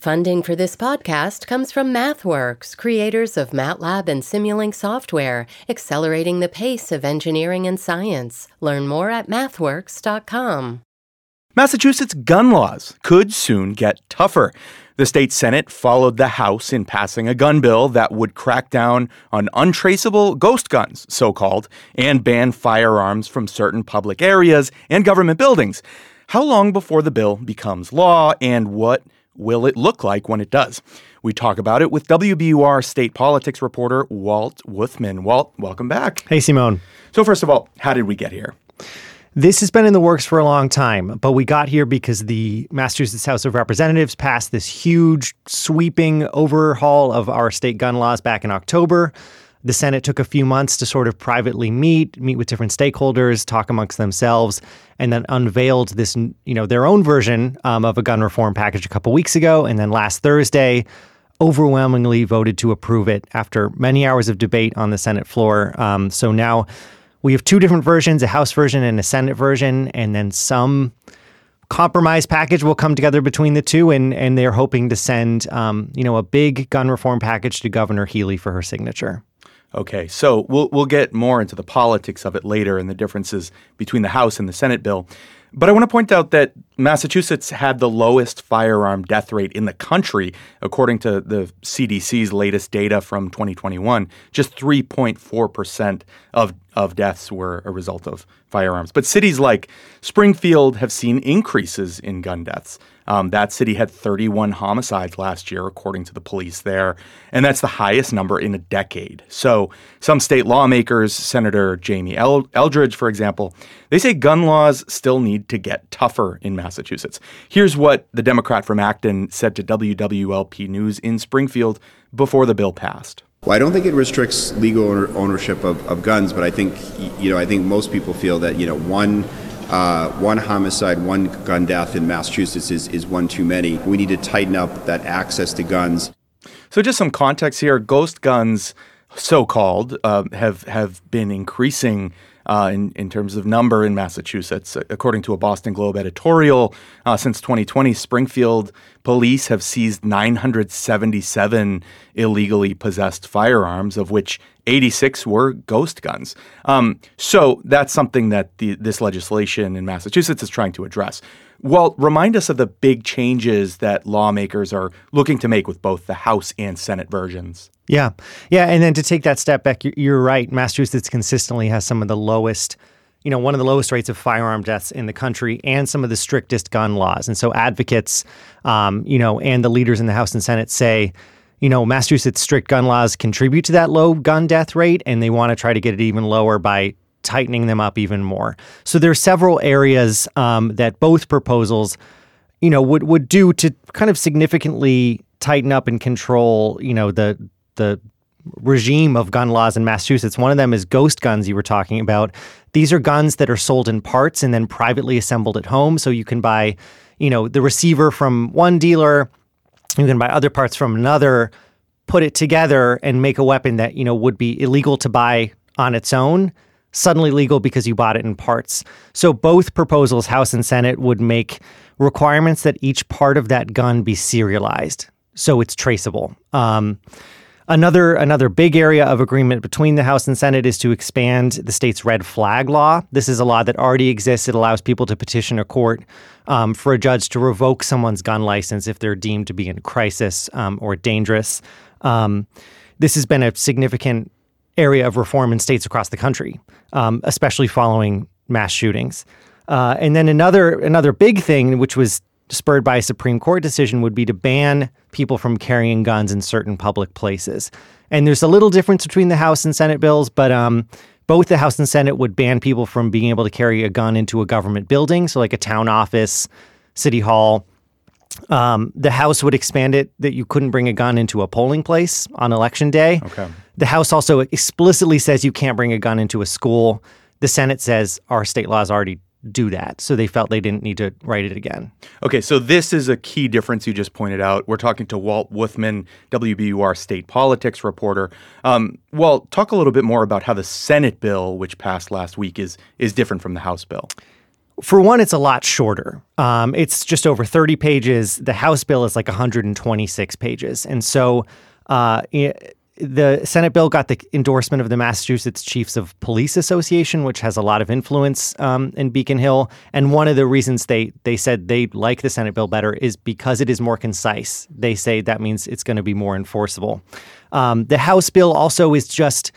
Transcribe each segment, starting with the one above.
Funding for this podcast comes from MathWorks, creators of MATLAB and Simulink software, accelerating the pace of engineering and science. Learn more at mathworks.com. Massachusetts gun laws could soon get tougher. The state Senate followed the House in passing a gun bill that would crack down on untraceable ghost guns, so called, and ban firearms from certain public areas and government buildings. How long before the bill becomes law, and what will it look like when it does? We talk about it with WBUR state politics reporter Walt Wuthmann. Walt, welcome back. Hey, Simone. So, first of all, how did we get here? This has been in the works for a long time, but we got here because the Massachusetts House of Representatives passed this huge, sweeping overhaul of our state gun laws back in October. The Senate took a few months to sort of privately meet, meet with different stakeholders, talk amongst themselves, and then unveiled this, you know, their own version um, of a gun reform package a couple weeks ago. And then last Thursday, overwhelmingly voted to approve it after many hours of debate on the Senate floor. Um, so now we have two different versions a House version and a Senate version, and then some compromise package will come together between the two, and and they're hoping to send um, you know a big gun reform package to Governor Healey for her signature. Okay, so we'll we'll get more into the politics of it later and the differences between the House and the Senate bill. But I want to point out that Massachusetts had the lowest firearm death rate in the country, according to the CDC's latest data from 2021. Just 3.4% of, of deaths were a result of firearms. But cities like Springfield have seen increases in gun deaths. Um, that city had 31 homicides last year, according to the police there, and that's the highest number in a decade. So, some state lawmakers, Senator Jamie Eldridge, for example, they say gun laws still need to get tougher in Massachusetts. Here's what the Democrat from Acton said to WWLP News in Springfield before the bill passed. Well, I don't think it restricts legal ownership of, of guns, but I think you know I think most people feel that you know one uh, one homicide, one gun death in Massachusetts is, is one too many. We need to tighten up that access to guns. So, just some context here: ghost guns, so called, uh, have have been increasing uh, in, in terms of number in Massachusetts. According to a Boston Globe editorial, uh, since 2020, Springfield police have seized 977 illegally possessed firearms, of which 86 were ghost guns. Um, so that's something that the, this legislation in Massachusetts is trying to address. Well, remind us of the big changes that lawmakers are looking to make with both the House and Senate versions. Yeah. Yeah. And then to take that step back, you're right. Massachusetts consistently has some of the lowest, you know, one of the lowest rates of firearm deaths in the country and some of the strictest gun laws. And so advocates, um, you know, and the leaders in the House and Senate say, you know, Massachusetts strict gun laws contribute to that low gun death rate, and they want to try to get it even lower by tightening them up even more. So there are several areas um, that both proposals, you know, would would do to kind of significantly tighten up and control, you know, the the regime of gun laws in Massachusetts. One of them is ghost guns you were talking about. These are guns that are sold in parts and then privately assembled at home. So you can buy, you know, the receiver from one dealer, you can buy other parts from another, put it together and make a weapon that, you know, would be illegal to buy on its own suddenly legal because you bought it in parts. So both proposals, House and Senate, would make requirements that each part of that gun be serialized, so it's traceable. Um, another another big area of agreement between the House and Senate is to expand the state's red flag law. This is a law that already exists. It allows people to petition a court um, for a judge to revoke someone's gun license if they're deemed to be in crisis um, or dangerous. Um, this has been a significant area of reform in states across the country, um, especially following mass shootings. Uh, and then another another big thing, which was spurred by a Supreme Court decision, would be to ban people from carrying guns in certain public places. And there's a little difference between the House and Senate bills, but um, both the House and Senate would ban people from being able to carry a gun into a government building, so like a town office, city hall. Um, the House would expand it that you couldn't bring a gun into a polling place on election day. Okay. The House also explicitly says you can't bring a gun into a school. The Senate says our state laws already do that. So they felt they didn't need to write it again. Okay, so this is a key difference you just pointed out. We're talking to Walt Wuthmann, WBUR state politics reporter. Um, Walt, talk a little bit more about how the Senate bill, which passed last week, is is different from the House bill. For one, it's a lot shorter. Um, it's just over 30 pages. The House bill is like 126 pages. And so uh, it, the Senate bill got the endorsement of the Massachusetts Chiefs of Police Association, which has a lot of influence um, in Beacon Hill. And one of the reasons they they said they like the Senate bill better is because it is more concise. They say that means it's going to be more enforceable. Um, the House bill also is just,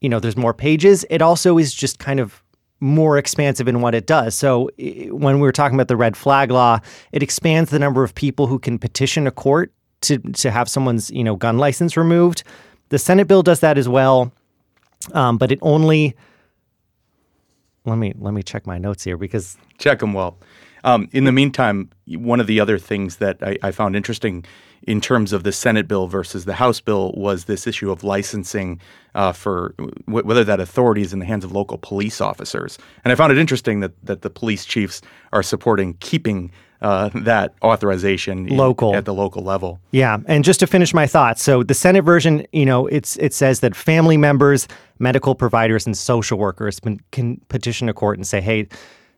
you know, there's more pages. It also is just kind of more expansive in what it does. So when we were talking about the red flag law, it expands the number of people who can petition a court to to have someone's you know gun license removed. The Senate bill does that as well, um, but it only. Let me let me check my notes here because check them well. Um, in the meantime, one of the other things that I, I, found interesting in terms of the Senate bill versus the House bill was this issue of licensing uh, for w- whether that authority is in the hands of local police officers. And I found it interesting that that the police chiefs are supporting keeping uh, that authorization local in, at the local level. Yeah, and just to finish my thoughts, so the Senate version, you know, it's it says that family members, medical providers, and social workers can petition a court and say, hey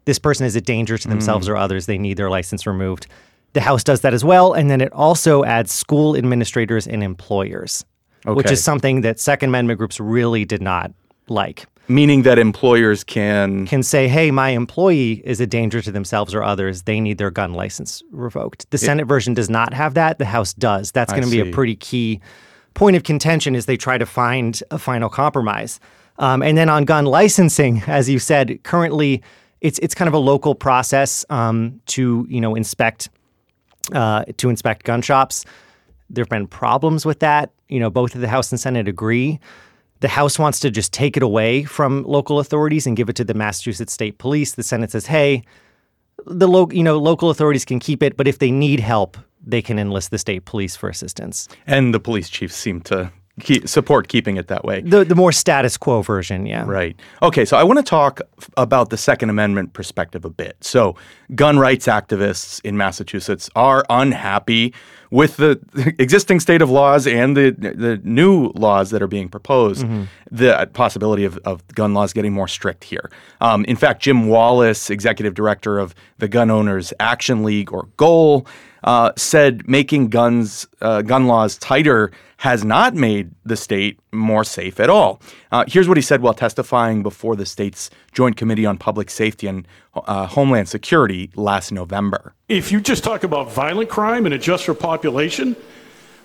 this person is a danger to themselves mm. or others. They need their license removed. The House does that as well. And then it also adds school administrators and employers, okay. which is something that Second Amendment groups really did not like. Meaning that employers can can say, "Hey, my employee is a danger to themselves or others. They need their gun license revoked." The it, Senate version does not have that. The House does. That's going to be a pretty key point of contention as they try to find a final compromise. Um, and then on gun licensing, as you said, currently it's it's kind of a local process um, to you know inspect uh, to inspect gun shops. There have been problems with that. You know, both of the House and Senate agree. The House wants to just take it away from local authorities and give it to the Massachusetts State Police. The Senate says, "Hey, the lo- you know local authorities can keep it, but if they need help, they can enlist the state police for assistance." And the police chiefs seem to keep, support keeping it that way. The the more status quo version, yeah. Right. Okay, so I want to talk about the Second Amendment perspective a bit. So, gun rights activists in Massachusetts are unhappy with the existing state of laws and the the new laws that are being proposed. Mm-hmm. The possibility of, of gun laws getting more strict here. Um, in fact, Jim Wallace, executive director of the Gun Owners Action League or GOAL, uh, said making guns uh, gun laws tighter has not made the state more safe at all. Uh, here's what he said while testifying before the state's Joint Committee on Public Safety and uh, Homeland Security last November. If you just talk about violent crime and adjust for population,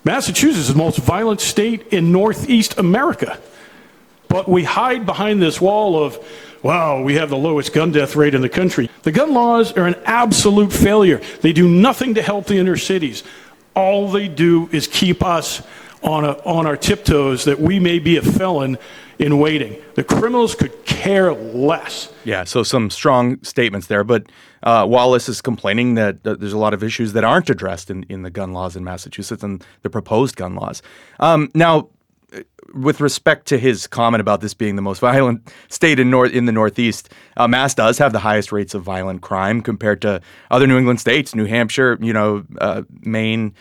Massachusetts is the most violent state in Northeast America. But we hide behind this wall of wow, we have the lowest gun death rate in the country. The gun laws are an absolute failure. They do nothing to help the inner cities. All they do is keep us on, a, on our tiptoes that we may be a felon in waiting. The criminals could care less. Yeah, so some strong statements there. But uh, Wallace is complaining that uh, there's a lot of issues that aren't addressed in, in the gun laws in Massachusetts and the proposed gun laws. Um, now, with respect to his comment about this being the most violent state in north in the Northeast, uh, Mass does have the highest rates of violent crime compared to other New England states, New Hampshire, you know, uh, Maine,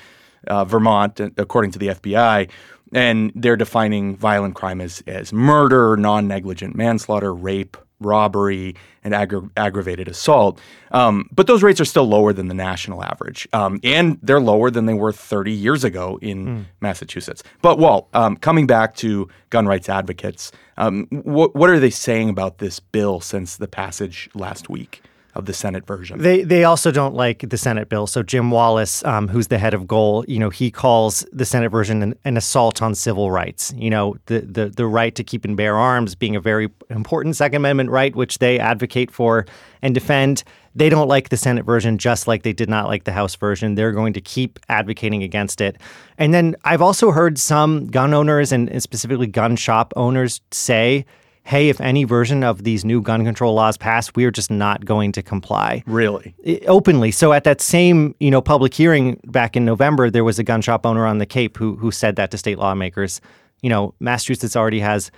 uh, Vermont, according to the FBI. And they're defining violent crime as as murder, non-negligent manslaughter, rape, robbery, and aggra- aggravated assault. Um, but those rates are still lower than the national average. Um, and they're lower than they were 30 years ago in mm. Massachusetts. But, Walt, um, coming back to gun rights advocates, um, wh- what are they saying about this bill since the passage last week? Of the Senate version. They they also don't like the Senate bill. So Jim Wallace, um, who's the head of GOAL, you know, he calls the Senate version an, an, assault on civil rights. You know, the, the the right to keep and bear arms being a very important Second Amendment right, which they advocate for and defend. They don't like the Senate version, just like they did not like the House version. They're going to keep advocating against it. And then I've also heard some gun owners and specifically gun shop owners say hey, if any version of these new gun control laws pass, we are just not going to comply. Really? openly. So at that same, you know, public hearing back in November, there was a gun shop owner on the Cape who who said that to state lawmakers. You know, Massachusetts already has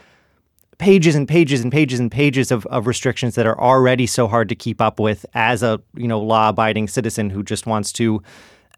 pages and pages and pages and pages of, of restrictions that are already so hard to keep up with as a, you know, law-abiding citizen who just wants to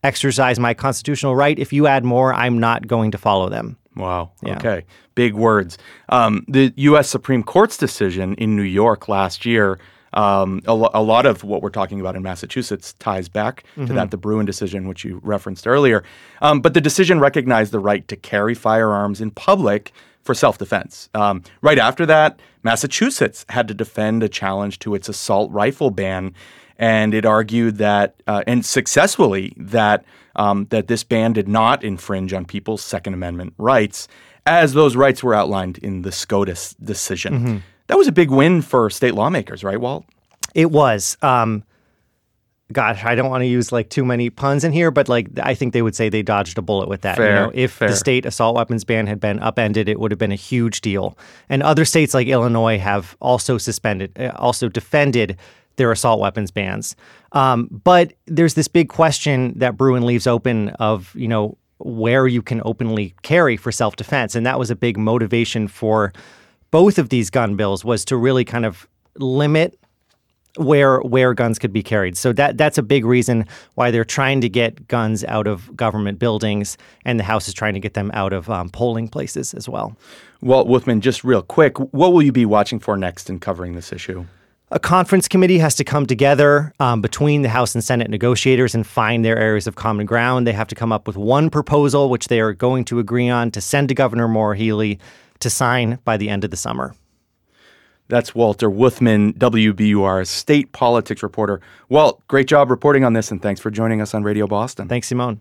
exercise my constitutional right. If you add more, I'm not going to follow them. Wow. Yeah. Okay. Big words. Um, the U.S. Supreme Court's decision in New York last year Um, a, lo- a, lot of what we're talking about in Massachusetts ties back mm-hmm. to that, the Bruen decision, which you referenced earlier. Um, but the decision recognized the right to carry firearms in public for self defense. Um, right after that, Massachusetts had to defend a challenge to its assault rifle ban. And it argued that, uh, and successfully, that um, that this ban did not infringe on people's Second Amendment rights, as those rights were outlined in the SCOTUS decision. Mm-hmm. That was a big win for state lawmakers, right, Walt? It was. Um, gosh, I don't want to use like too many puns in here, but like I think they would say they dodged a bullet with that. Fair, you know, if fair. the state assault weapons ban had been upended, it would have been a huge deal. And other states like Illinois have also suspended, uh, also defended their assault weapons bans. Um, but there's this big question that Bruen leaves open of you know where you can openly carry for self defense, and that was a big motivation for both of these gun bills was to really kind of limit where where guns could be carried. So that that's a big reason why they're trying to get guns out of government buildings, and the House is trying to get them out of um, polling places as well. Walt Wuthmann, just real quick, what will you be watching for next in covering this issue? A conference committee has to come together um, between the House and Senate negotiators and find their areas of common ground. They have to come up with one proposal, which they are going to agree on to send to Governor Maura Healey to sign by the end of the summer. That's Walter Wuthmann, WBUR state politics reporter. Walt, great job reporting on this, and thanks for joining us on Radio Boston. Thanks, Simone.